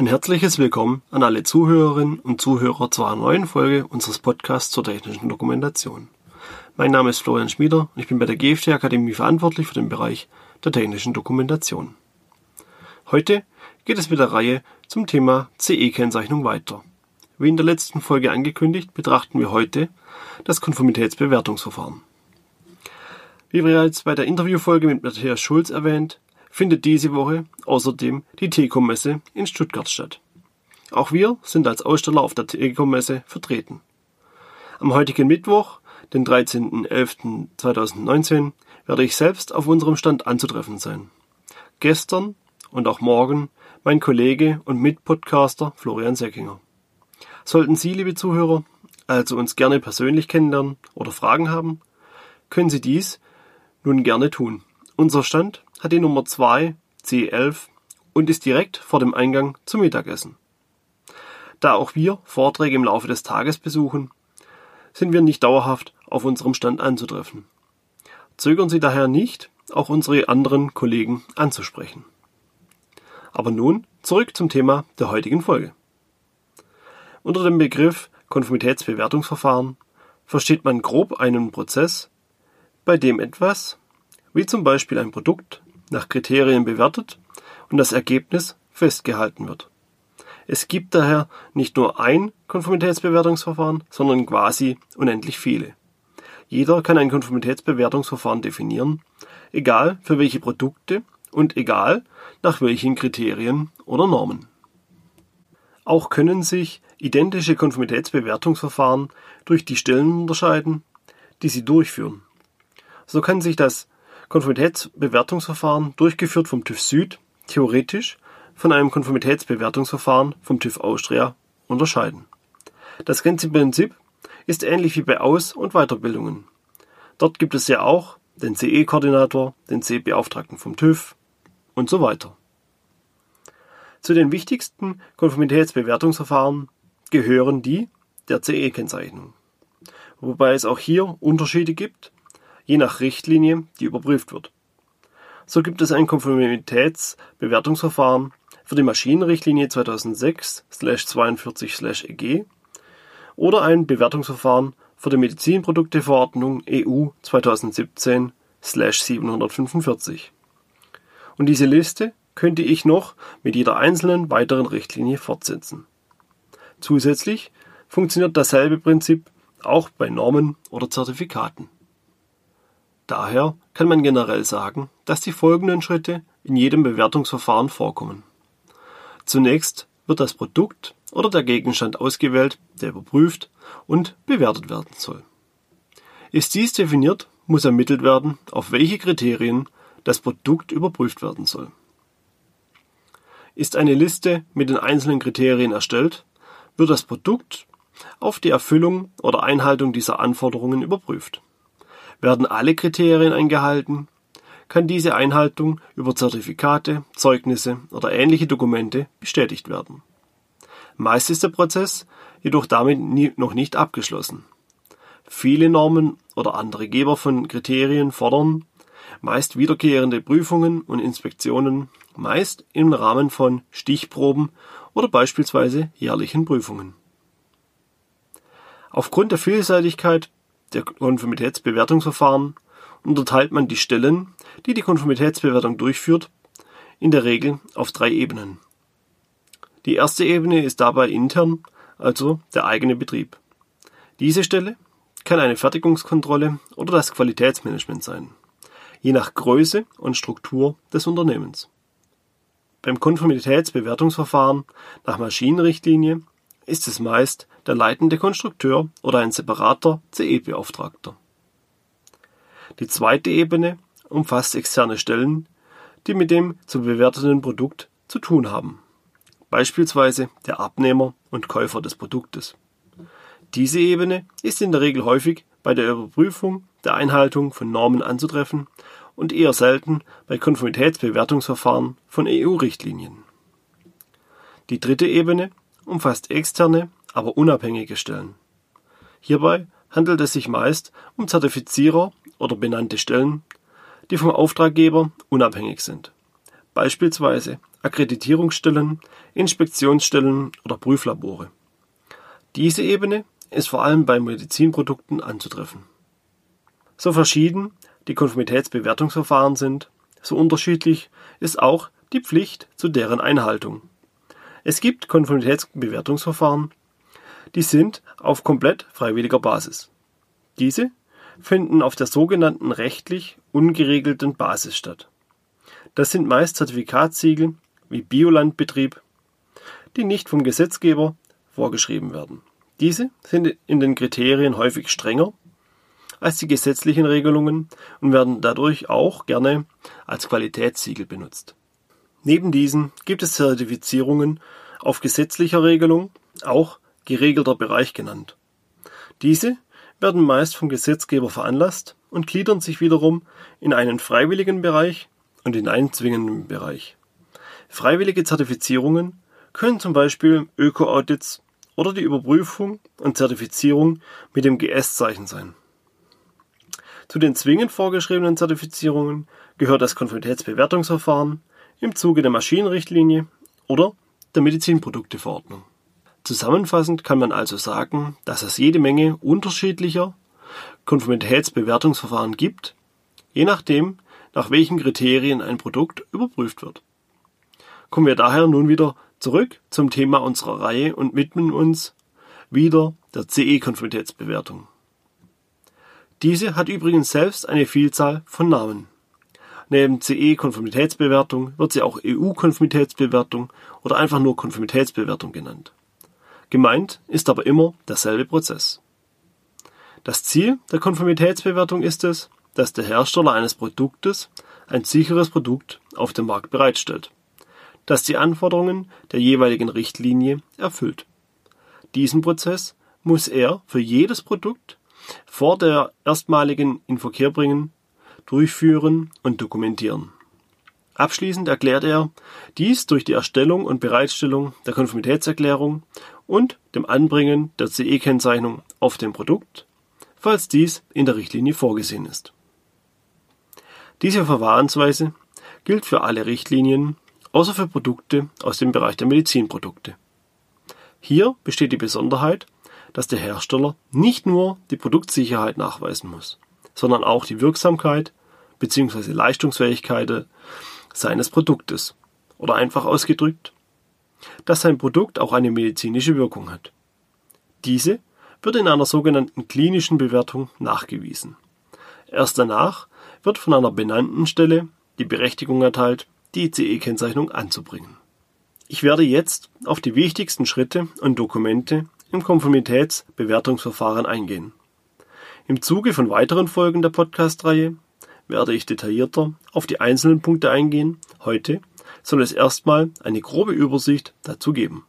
Ein herzliches Willkommen an alle Zuhörerinnen und Zuhörer zu einer neuen Folge unseres Podcasts zur technischen Dokumentation. Mein Name ist Florian Schmieder und ich bin bei der GFT Akademie verantwortlich für den Bereich der technischen Dokumentation. Heute geht es mit der Reihe zum Thema CE-Kennzeichnung weiter. Wie in der letzten Folge angekündigt, betrachten wir heute das Konformitätsbewertungsverfahren. Wie bereits bei der Interviewfolge mit Matthias Schulz erwähnt, findet diese Woche außerdem die TECOM-Messe in Stuttgart statt. Auch wir sind als Aussteller auf der TECOM-Messe vertreten. Am heutigen Mittwoch, den 13.11.2019, werde ich selbst auf unserem Stand anzutreffen sein. Gestern und auch morgen mein Kollege und Mitpodcaster Florian Seckinger. Sollten Sie, liebe Zuhörer, also uns gerne persönlich kennenlernen oder Fragen haben, können Sie dies nun gerne tun. Unser Stand hat die Nummer 2 C11 und ist direkt vor dem Eingang zum Mittagessen. Da auch wir Vorträge im Laufe des Tages besuchen, sind wir nicht dauerhaft auf unserem Stand anzutreffen. Zögern Sie daher nicht, auch unsere anderen Kollegen anzusprechen. Aber nun zurück zum Thema der heutigen Folge. Unter dem Begriff Konformitätsbewertungsverfahren versteht man grob einen Prozess, bei dem etwas, wie zum Beispiel ein Produkt, nach Kriterien bewertet und das Ergebnis festgehalten wird. Es gibt daher nicht nur ein Konformitätsbewertungsverfahren, sondern quasi unendlich viele. Jeder kann ein Konformitätsbewertungsverfahren definieren, egal für welche Produkte und egal nach welchen Kriterien oder Normen. Auch können sich identische Konformitätsbewertungsverfahren durch die Stellen unterscheiden, die sie durchführen. So kann sich das Konformitätsbewertungsverfahren, durchgeführt vom TÜV Süd, theoretisch von einem Konformitätsbewertungsverfahren vom TÜV Austria unterscheiden. Das ganze Prinzip ist ähnlich wie bei Aus- und Weiterbildungen. Dort gibt es ja auch den CE-Koordinator, den CE-Beauftragten vom TÜV und so weiter. Zu den wichtigsten Konformitätsbewertungsverfahren gehören die der CE-Kennzeichnung, wobei es auch hier Unterschiede gibt je nach Richtlinie, die überprüft wird. So gibt es ein Konformitätsbewertungsverfahren für die Maschinenrichtlinie 2006/42/EG oder ein Bewertungsverfahren für die Medizinprodukteverordnung EU 2017/745. Und diese Liste könnte ich noch mit jeder einzelnen weiteren Richtlinie fortsetzen. Zusätzlich funktioniert dasselbe Prinzip auch bei Normen oder Zertifikaten. Daher kann man generell sagen, dass die folgenden Schritte in jedem Bewertungsverfahren vorkommen. Zunächst wird das Produkt oder der Gegenstand ausgewählt, der überprüft und bewertet werden soll. Ist dies definiert, muss ermittelt werden, auf welche Kriterien das Produkt überprüft werden soll. Ist eine Liste mit den einzelnen Kriterien erstellt, wird das Produkt auf die Erfüllung oder Einhaltung dieser Anforderungen überprüft. Werden alle Kriterien eingehalten, kann diese Einhaltung über Zertifikate, Zeugnisse oder ähnliche Dokumente bestätigt werden. Meist ist der Prozess jedoch damit nie, noch nicht abgeschlossen. Viele Normen oder andere Geber von Kriterien fordern meist wiederkehrende Prüfungen und Inspektionen, meist im Rahmen von Stichproben oder beispielsweise jährlichen Prüfungen. Aufgrund der Vielseitigkeit der Konformitätsbewertungsverfahren unterteilt man die Stellen, die die Konformitätsbewertung durchführt, in der Regel auf drei Ebenen. Die erste Ebene ist dabei intern, also der eigene Betrieb. Diese Stelle kann eine Fertigungskontrolle oder das Qualitätsmanagement sein, je nach Größe und Struktur des Unternehmens. Beim Konformitätsbewertungsverfahren nach Maschinenrichtlinie ist es meist der leitende Konstrukteur oder ein separater CE-Beauftragter. Die zweite Ebene umfasst externe Stellen, die mit dem zu bewertenden Produkt zu tun haben, beispielsweise der Abnehmer und Käufer des Produktes. Diese Ebene ist in der Regel häufig bei der Überprüfung der Einhaltung von Normen anzutreffen und eher selten bei Konformitätsbewertungsverfahren von EU-Richtlinien. Die dritte Ebene umfasst externe aber unabhängige Stellen. Hierbei handelt es sich meist um Zertifizierer oder benannte Stellen, die vom Auftraggeber unabhängig sind, beispielsweise Akkreditierungsstellen, Inspektionsstellen oder Prüflabore. Diese Ebene ist vor allem bei Medizinprodukten anzutreffen. So verschieden die Konformitätsbewertungsverfahren sind, so unterschiedlich ist auch die Pflicht zu deren Einhaltung. Es gibt Konformitätsbewertungsverfahren, die sind auf komplett freiwilliger Basis. Diese finden auf der sogenannten rechtlich ungeregelten Basis statt. Das sind meist Zertifikatssiegel wie Biolandbetrieb, die nicht vom Gesetzgeber vorgeschrieben werden. Diese sind in den Kriterien häufig strenger als die gesetzlichen Regelungen und werden dadurch auch gerne als Qualitätssiegel benutzt. Neben diesen gibt es Zertifizierungen auf gesetzlicher Regelung, auch geregelter Bereich genannt. Diese werden meist vom Gesetzgeber veranlasst und gliedern sich wiederum in einen freiwilligen Bereich und in einen zwingenden Bereich. Freiwillige Zertifizierungen können zum Beispiel Öko-Audits oder die Überprüfung und Zertifizierung mit dem GS-Zeichen sein. Zu den zwingend vorgeschriebenen Zertifizierungen gehört das Konformitätsbewertungsverfahren im Zuge der Maschinenrichtlinie oder der Medizinprodukteverordnung. Zusammenfassend kann man also sagen, dass es jede Menge unterschiedlicher Konformitätsbewertungsverfahren gibt, je nachdem, nach welchen Kriterien ein Produkt überprüft wird. Kommen wir daher nun wieder zurück zum Thema unserer Reihe und widmen uns wieder der CE-Konformitätsbewertung. Diese hat übrigens selbst eine Vielzahl von Namen. Neben CE-Konformitätsbewertung wird sie auch EU-Konformitätsbewertung oder einfach nur Konformitätsbewertung genannt. Gemeint ist aber immer derselbe Prozess. Das Ziel der Konformitätsbewertung ist es, dass der Hersteller eines Produktes ein sicheres Produkt auf dem Markt bereitstellt, das die Anforderungen der jeweiligen Richtlinie erfüllt. Diesen Prozess muss er für jedes Produkt vor der erstmaligen Inverkehrbringen durchführen und dokumentieren. Abschließend erklärt er dies durch die Erstellung und Bereitstellung der Konformitätserklärung und dem Anbringen der CE-Kennzeichnung auf dem Produkt, falls dies in der Richtlinie vorgesehen ist. Diese Verfahrensweise gilt für alle Richtlinien, außer für Produkte aus dem Bereich der Medizinprodukte. Hier besteht die Besonderheit, dass der Hersteller nicht nur die Produktsicherheit nachweisen muss, sondern auch die Wirksamkeit bzw. Leistungsfähigkeit seines Produktes oder einfach ausgedrückt, dass sein Produkt auch eine medizinische Wirkung hat. Diese wird in einer sogenannten klinischen Bewertung nachgewiesen. Erst danach wird von einer benannten Stelle die Berechtigung erteilt, die CE-Kennzeichnung anzubringen. Ich werde jetzt auf die wichtigsten Schritte und Dokumente im Konformitätsbewertungsverfahren eingehen. Im Zuge von weiteren Folgen der Podcast-Reihe werde ich detaillierter auf die einzelnen Punkte eingehen. Heute soll es erstmal eine grobe Übersicht dazu geben.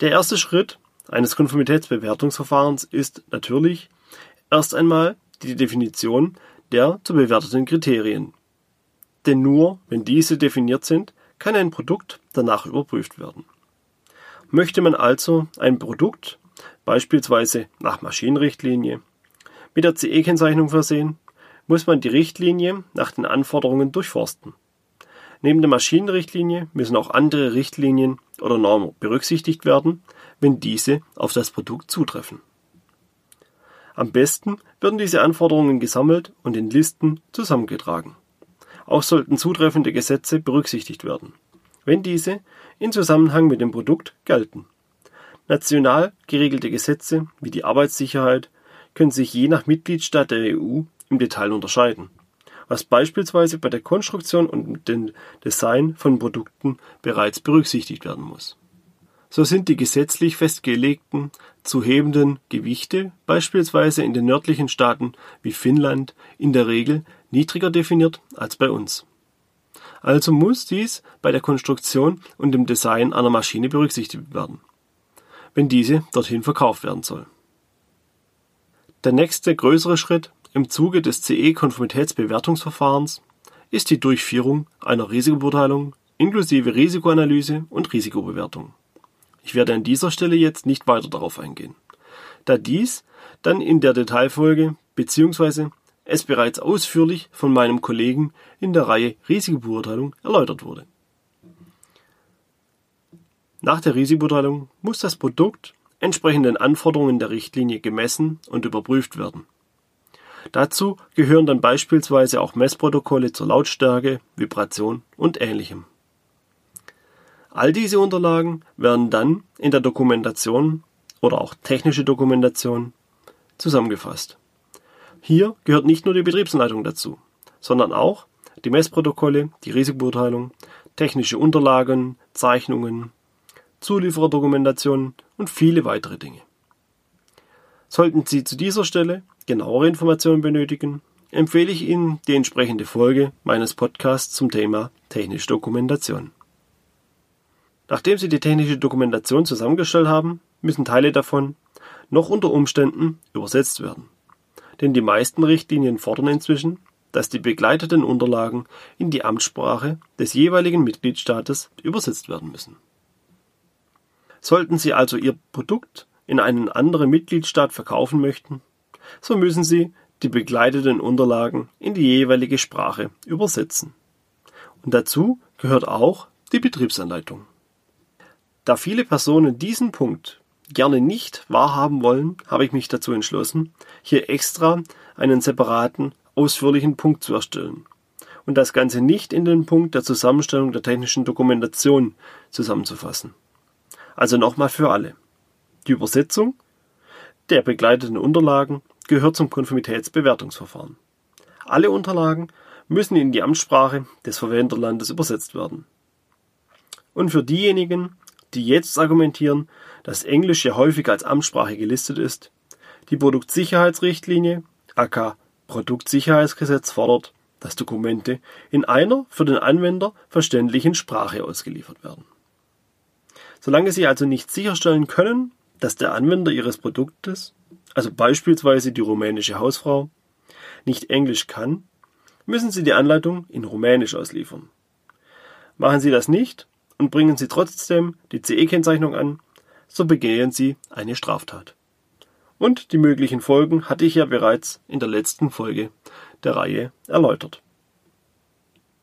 Der erste Schritt eines Konformitätsbewertungsverfahrens ist natürlich erst einmal die Definition der zu bewerteten Kriterien. Denn nur wenn diese definiert sind, kann ein Produkt danach überprüft werden. Möchte man also ein Produkt, beispielsweise nach Maschinenrichtlinie, mit der CE-Kennzeichnung versehen, muss man die Richtlinie nach den Anforderungen durchforsten. Neben der Maschinenrichtlinie müssen auch andere Richtlinien oder Normen berücksichtigt werden, wenn diese auf das Produkt zutreffen. Am besten werden diese Anforderungen gesammelt und in Listen zusammengetragen. Auch sollten zutreffende Gesetze berücksichtigt werden, wenn diese in Zusammenhang mit dem Produkt gelten. National geregelte Gesetze wie die Arbeitssicherheit können sich je nach Mitgliedstaat der EU im Detail unterscheiden, was beispielsweise bei der Konstruktion und dem Design von Produkten bereits berücksichtigt werden muss. So sind die gesetzlich festgelegten zu hebenden Gewichte beispielsweise in den nördlichen Staaten wie Finnland in der Regel niedriger definiert als bei uns. Also muss dies bei der Konstruktion und dem Design einer Maschine berücksichtigt werden, wenn diese dorthin verkauft werden soll. Der nächste größere Schritt im Zuge des CE-Konformitätsbewertungsverfahrens ist die Durchführung einer Risikobeurteilung inklusive Risikoanalyse und Risikobewertung. Ich werde an dieser Stelle jetzt nicht weiter darauf eingehen, da dies dann in der Detailfolge bzw. es bereits ausführlich von meinem Kollegen in der Reihe Risikobeurteilung erläutert wurde. Nach der Risikobeurteilung muss das Produkt entsprechend den Anforderungen der Richtlinie gemessen und überprüft werden. Dazu gehören dann beispielsweise auch Messprotokolle zur Lautstärke, Vibration und ähnlichem. All diese Unterlagen werden dann in der Dokumentation oder auch technische Dokumentation zusammengefasst. Hier gehört nicht nur die Betriebsanleitung dazu, sondern auch die Messprotokolle, die Risikobeurteilung, technische Unterlagen, Zeichnungen, Zuliefererdokumentationen und viele weitere Dinge. Sollten Sie zu dieser Stelle genauere Informationen benötigen, empfehle ich Ihnen die entsprechende Folge meines Podcasts zum Thema technische Dokumentation. Nachdem Sie die technische Dokumentation zusammengestellt haben, müssen Teile davon noch unter Umständen übersetzt werden denn die meisten Richtlinien fordern inzwischen, dass die begleiteten Unterlagen in die Amtssprache des jeweiligen Mitgliedstaates übersetzt werden müssen. Sollten Sie also Ihr Produkt in einen anderen Mitgliedstaat verkaufen möchten, so müssen Sie die begleiteten Unterlagen in die jeweilige Sprache übersetzen. Und dazu gehört auch die Betriebsanleitung. Da viele Personen diesen Punkt gerne nicht wahrhaben wollen, habe ich mich dazu entschlossen, hier extra einen separaten, ausführlichen Punkt zu erstellen und das Ganze nicht in den Punkt der Zusammenstellung der technischen Dokumentation zusammenzufassen. Also nochmal für alle. Die Übersetzung der begleiteten Unterlagen gehört zum Konformitätsbewertungsverfahren. Alle Unterlagen müssen in die Amtssprache des Verwenderlandes übersetzt werden. Und für diejenigen, die jetzt argumentieren, dass Englisch ja häufig als Amtssprache gelistet ist. Die Produktsicherheitsrichtlinie, aka Produktsicherheitsgesetz fordert, dass Dokumente in einer für den Anwender verständlichen Sprache ausgeliefert werden. Solange Sie also nicht sicherstellen können, dass der Anwender Ihres Produktes, also beispielsweise die rumänische Hausfrau, nicht Englisch kann, müssen Sie die Anleitung in Rumänisch ausliefern. Machen Sie das nicht und bringen Sie trotzdem die CE-Kennzeichnung an, so begehen Sie eine Straftat. Und die möglichen Folgen hatte ich ja bereits in der letzten Folge der Reihe erläutert.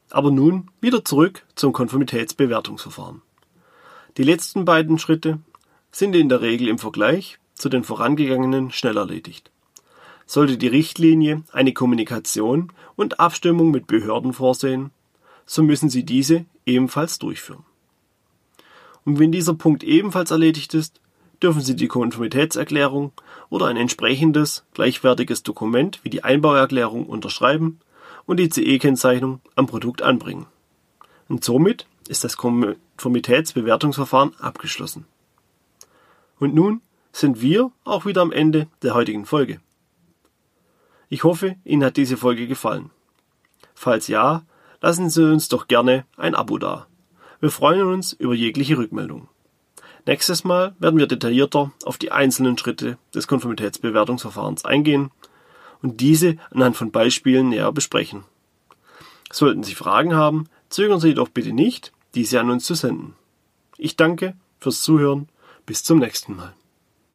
Aber nun wieder zurück zum Konformitätsbewertungsverfahren. Die letzten beiden Schritte sind in der Regel im Vergleich zu den vorangegangenen schnell erledigt. Sollte die Richtlinie eine Kommunikation und Abstimmung mit Behörden vorsehen, so müssen Sie diese ebenfalls durchführen. Und wenn dieser Punkt ebenfalls erledigt ist, dürfen Sie die Konformitätserklärung oder ein entsprechendes, gleichwertiges Dokument wie die Einbauerklärung unterschreiben und die CE-Kennzeichnung am Produkt anbringen. Und somit ist das Konformitätsbewertungsverfahren abgeschlossen. Und nun sind wir auch wieder am Ende der heutigen Folge. Ich hoffe, Ihnen hat diese Folge gefallen. Falls ja, lassen Sie uns doch gerne ein Abo da. Wir freuen uns über jegliche Rückmeldung. Nächstes Mal werden wir detaillierter auf die einzelnen Schritte des Konformitätsbewertungsverfahrens eingehen und diese anhand von Beispielen näher besprechen. Sollten Sie Fragen haben, zögern Sie doch bitte nicht, diese an uns zu senden. Ich danke fürs Zuhören. Bis zum nächsten Mal.